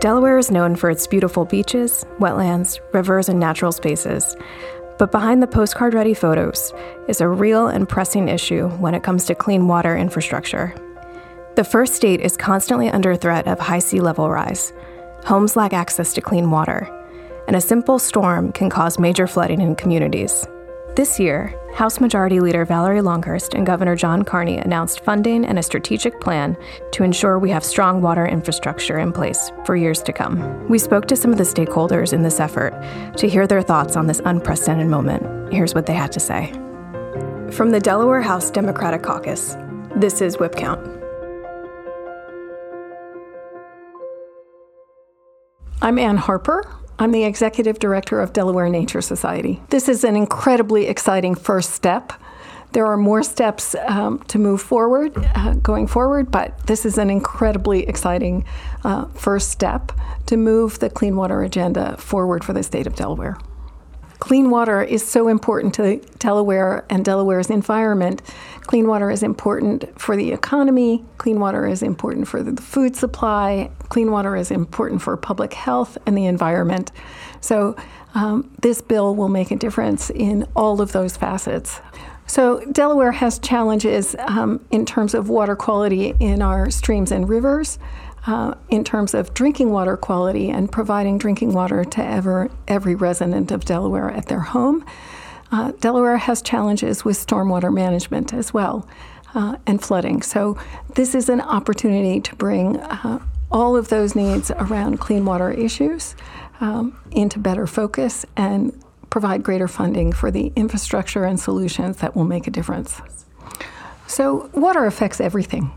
Delaware is known for its beautiful beaches, wetlands, rivers, and natural spaces. But behind the postcard ready photos is a real and pressing issue when it comes to clean water infrastructure. The first state is constantly under threat of high sea level rise. Homes lack access to clean water, and a simple storm can cause major flooding in communities. This year, House Majority Leader Valerie Longhurst and Governor John Carney announced funding and a strategic plan to ensure we have strong water infrastructure in place for years to come. We spoke to some of the stakeholders in this effort to hear their thoughts on this unprecedented moment. Here's what they had to say. From the Delaware House Democratic Caucus, this is Whip Count. I'm Ann Harper. I'm the executive director of Delaware Nature Society. This is an incredibly exciting first step. There are more steps um, to move forward uh, going forward, but this is an incredibly exciting uh, first step to move the clean water agenda forward for the state of Delaware. Clean water is so important to Delaware and Delaware's environment. Clean water is important for the economy. Clean water is important for the food supply. Clean water is important for public health and the environment. So, um, this bill will make a difference in all of those facets. So, Delaware has challenges um, in terms of water quality in our streams and rivers uh, in terms of drinking water quality and providing drinking water to ever, every resident of Delaware at their home. Uh, Delaware has challenges with stormwater management as well uh, and flooding. So, this is an opportunity to bring uh, all of those needs around clean water issues um, into better focus and provide greater funding for the infrastructure and solutions that will make a difference. So, water affects everything.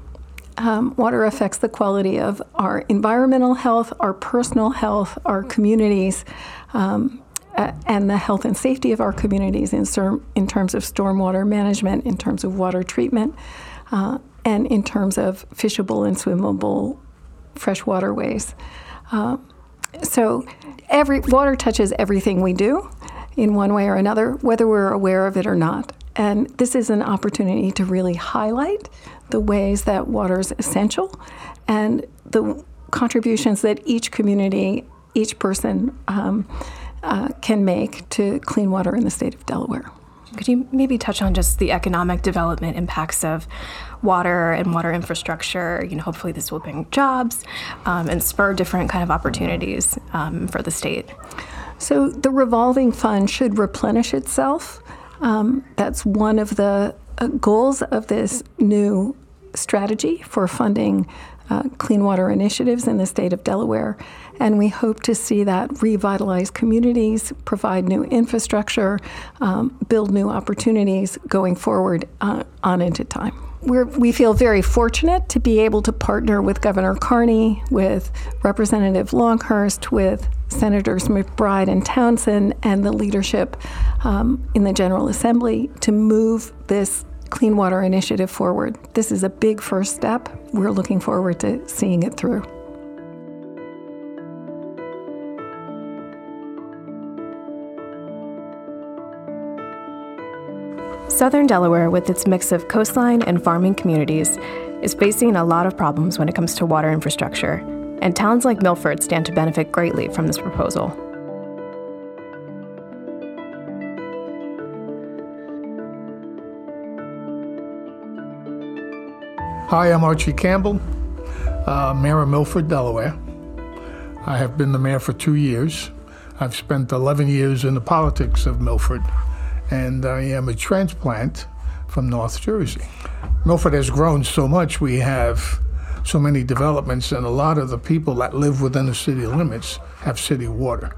Um, water affects the quality of our environmental health, our personal health, our communities, um, and the health and safety of our communities in, ser- in terms of stormwater management, in terms of water treatment, uh, and in terms of fishable and swimmable fresh waterways. Uh, so, every water touches everything we do in one way or another, whether we're aware of it or not. And this is an opportunity to really highlight the ways that water is essential and the contributions that each community, each person um, uh, can make to clean water in the state of Delaware. Could you maybe touch on just the economic development impacts of water and water infrastructure? You know, hopefully this will bring jobs um, and spur different kind of opportunities um, for the state. So the revolving fund should replenish itself. Um, that's one of the uh, goals of this new strategy for funding uh, clean water initiatives in the state of Delaware. And we hope to see that revitalize communities, provide new infrastructure, um, build new opportunities going forward uh, on into time. We're, we feel very fortunate to be able to partner with Governor Carney, with Representative Longhurst, with Senators McBride and Townsend, and the leadership um, in the General Assembly to move this Clean Water Initiative forward. This is a big first step. We're looking forward to seeing it through. Southern Delaware, with its mix of coastline and farming communities, is facing a lot of problems when it comes to water infrastructure, and towns like Milford stand to benefit greatly from this proposal. Hi, I'm Archie Campbell, uh, Mayor of Milford, Delaware. I have been the mayor for two years. I've spent 11 years in the politics of Milford, and I am a transplant from North Jersey. Milford has grown so much, we have so many developments, and a lot of the people that live within the city limits have city water.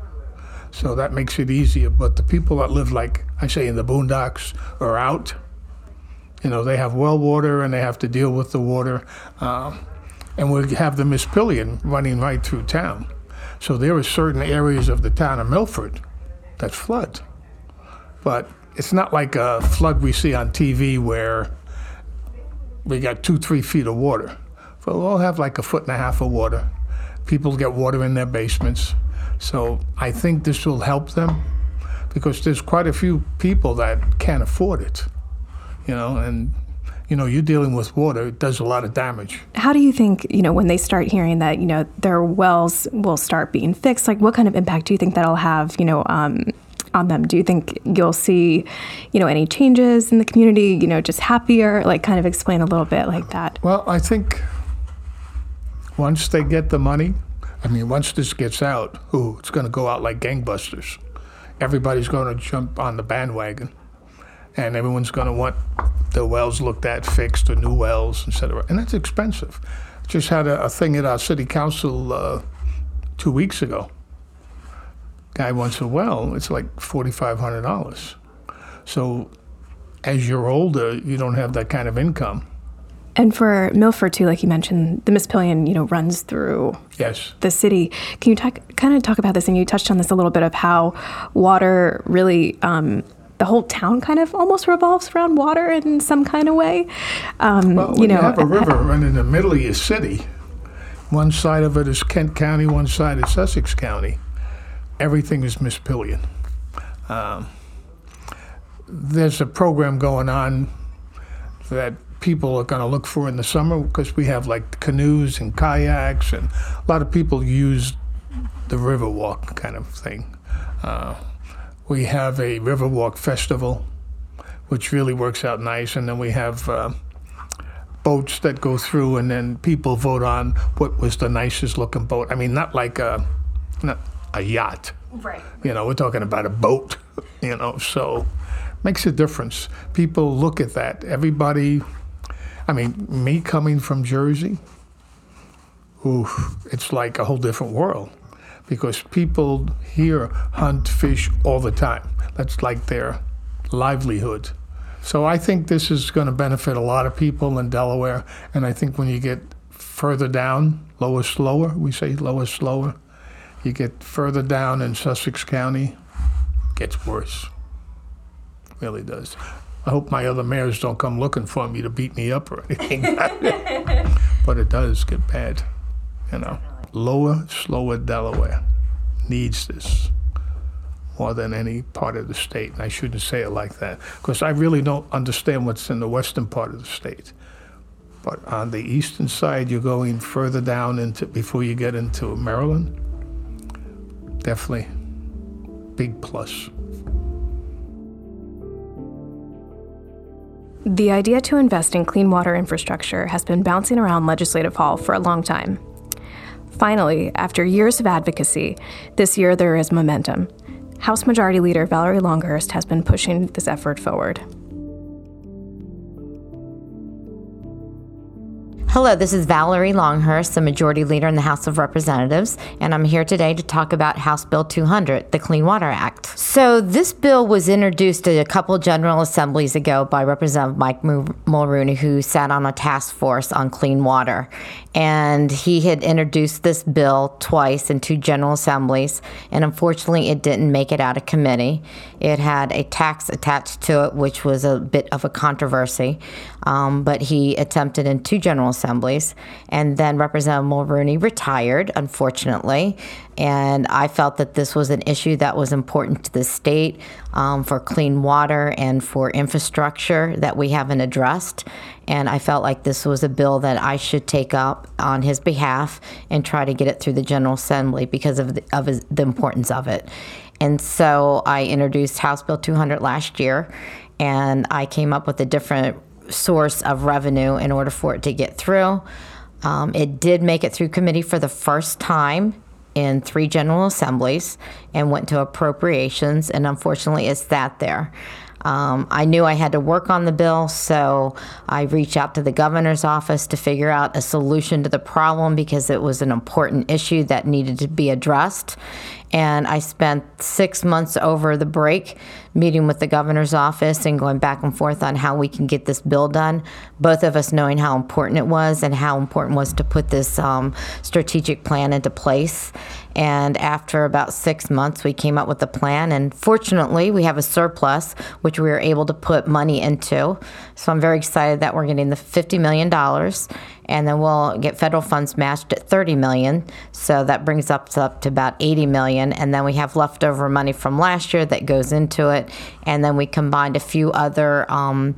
So that makes it easier. But the people that live, like I say, in the boondocks or out, you know, they have well water and they have to deal with the water. Um, and we have the Mispillion running right through town. So there are certain areas of the town of Milford that flood. But it's not like a flood we see on TV where we got two, three feet of water. But we'll have like a foot and a half of water. People get water in their basements. So I think this will help them because there's quite a few people that can't afford it you know, and you know, you're dealing with water, it does a lot of damage. How do you think, you know, when they start hearing that, you know, their wells will start being fixed, like what kind of impact do you think that'll have, you know, um, on them? Do you think you'll see, you know, any changes in the community, you know, just happier? Like, kind of explain a little bit like that. Well, I think once they get the money, I mean, once this gets out, ooh, it's going to go out like gangbusters. Everybody's going to jump on the bandwagon, and everyone's going to want the wells looked at, fixed, or new wells, etc. And that's expensive. Just had a, a thing at our city council uh, two weeks ago. Guy wants a well, it's like forty-five hundred dollars. So, as you're older, you don't have that kind of income. And for Milford too, like you mentioned, the Mississippian, you know, runs through Yes. the city. Can you talk, kind of talk about this? And you touched on this a little bit of how water really, um, the whole town kind of almost revolves around water in some kind of way. Um, Well, you know, have a river running in the middle of your city, one side of it is Kent County, one side is Sussex County. Everything is Mispillion. Um, there's a program going on that people are going to look for in the summer because we have like canoes and kayaks, and a lot of people use the Riverwalk kind of thing. Uh, we have a Riverwalk festival, which really works out nice, and then we have. Uh, boats that go through, and then people vote on what was the nicest looking boat. I mean, not like a, not a yacht. right. You know, we're talking about a boat. You know, so makes a difference. People look at that. Everybody. I mean, me coming from Jersey. Ooh, it's like a whole different world, because people here hunt, fish all the time. That's like their livelihood. So I think this is going to benefit a lot of people in Delaware. And I think when you get further down, lower, slower, we say lower, slower, you get further down in Sussex County, it gets worse. Really does. I hope my other mayors don't come looking for me to beat me up or anything. but it does get bad, you know. Lower, slower Delaware needs this more than any part of the state. And I shouldn't say it like that because I really don't understand what's in the western part of the state. But on the eastern side, you're going further down into before you get into Maryland. Definitely big plus. The idea to invest in clean water infrastructure has been bouncing around Legislative Hall for a long time. Finally, after years of advocacy, this year there is momentum. House Majority Leader Valerie Longhurst has been pushing this effort forward. Hello, this is Valerie Longhurst, the Majority Leader in the House of Representatives, and I'm here today to talk about House Bill 200, the Clean Water Act. So, this bill was introduced a couple General Assemblies ago by Representative Mike Mulrooney, who sat on a task force on clean water. And he had introduced this bill twice in two General Assemblies, and unfortunately, it didn't make it out of committee. It had a tax attached to it, which was a bit of a controversy, um, but he attempted in two General Assemblies. And then Representative Mulrooney retired, unfortunately. And I felt that this was an issue that was important to the state um, for clean water and for infrastructure that we haven't addressed. And I felt like this was a bill that I should take up on his behalf and try to get it through the General Assembly because of the, of his, the importance of it. And so I introduced House Bill 200 last year, and I came up with a different source of revenue in order for it to get through. Um, it did make it through committee for the first time in three general assemblies and went to appropriations, and unfortunately, it sat there. Um, I knew I had to work on the bill, so I reached out to the governor's office to figure out a solution to the problem because it was an important issue that needed to be addressed. And I spent six months over the break meeting with the governor's office and going back and forth on how we can get this bill done. Both of us knowing how important it was and how important it was to put this um, strategic plan into place. And after about six months, we came up with a plan. And fortunately, we have a surplus, which we were able to put money into. So I'm very excited that we're getting the $50 million and then we'll get federal funds matched at 30 million. So that brings us up to about 80 million, and then we have leftover money from last year that goes into it, and then we combined a few other. Um,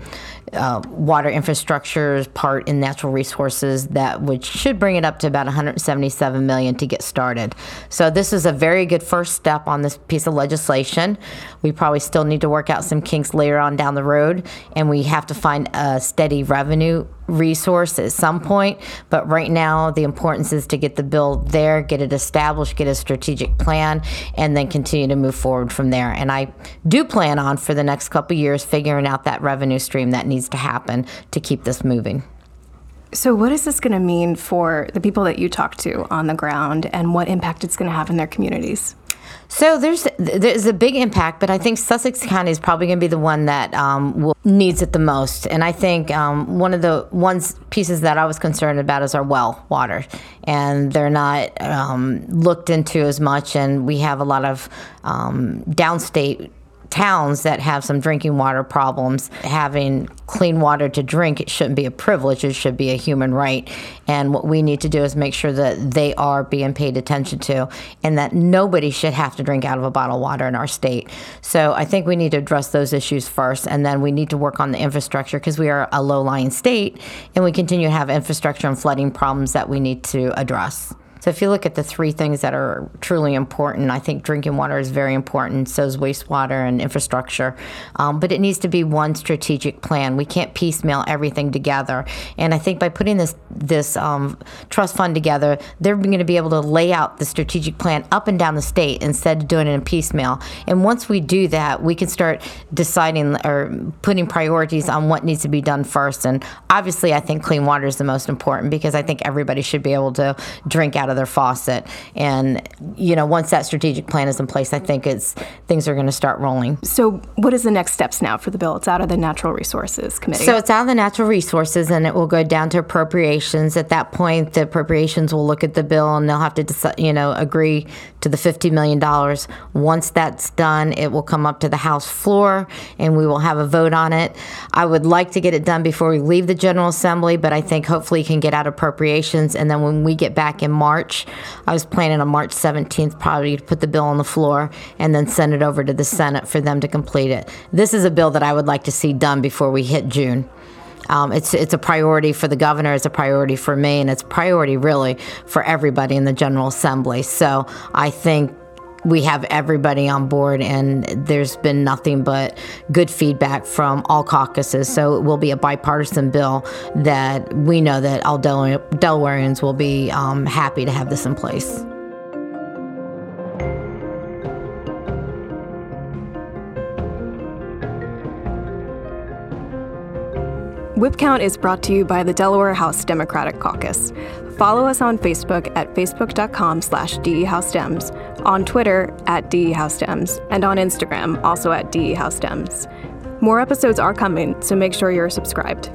uh, water infrastructure part in natural resources that which should bring it up to about 177 million to get started. So this is a very good first step on this piece of legislation. We probably still need to work out some kinks later on down the road, and we have to find a steady revenue resource at some point. But right now, the importance is to get the bill there, get it established, get a strategic plan, and then continue to move forward from there. And I do plan on for the next couple years figuring out that revenue stream that needs to happen to keep this moving. So, what is this going to mean for the people that you talk to on the ground, and what impact it's going to have in their communities? So there's there's a big impact, but I think Sussex County is probably going to be the one that um, will, needs it the most. And I think um, one of the ones pieces that I was concerned about is our well water, and they're not um, looked into as much. And we have a lot of um, downstate towns that have some drinking water problems, having clean water to drink, it shouldn't be a privilege, it should be a human right. And what we need to do is make sure that they are being paid attention to and that nobody should have to drink out of a bottle of water in our state. So I think we need to address those issues first, and then we need to work on the infrastructure because we are a low lying state and we continue to have infrastructure and flooding problems that we need to address. So if you look at the three things that are truly important, I think drinking water is very important. So is wastewater and infrastructure. Um, but it needs to be one strategic plan. We can't piecemeal everything together. And I think by putting this this um, trust fund together, they're going to be able to lay out the strategic plan up and down the state instead of doing it in piecemeal. And once we do that, we can start deciding or putting priorities on what needs to be done first. And obviously, I think clean water is the most important because I think everybody should be able to drink out of their faucet. And you know, once that strategic plan is in place, I think it's things are going to start rolling. So, what is the next steps now for the bill? It's out of the Natural Resources Committee. So it's out of the Natural Resources, and it will go down to appropriations. At that point, the appropriations will look at the bill, and they'll have to, decide, you know, agree to the fifty million dollars. Once that's done, it will come up to the House floor, and we will have a vote on it. I would like to get it done before we leave the General Assembly, but I think hopefully can get out appropriations, and then when we get back in March March. I was planning on March 17th probably to put the bill on the floor and then send it over to the Senate for them to complete it. This is a bill that I would like to see done before we hit June. Um, it's it's a priority for the governor, it's a priority for me, and it's a priority really for everybody in the General Assembly. So I think we have everybody on board, and there's been nothing but good feedback from all caucuses. So it will be a bipartisan bill that we know that all Del- Delawareans will be um, happy to have this in place. Whip Count is brought to you by the Delaware House Democratic Caucus. Follow us on Facebook at facebook.com slash DEHouseDems, on Twitter at DEHouseDems, and on Instagram also at DEHouseDems. More episodes are coming, so make sure you're subscribed.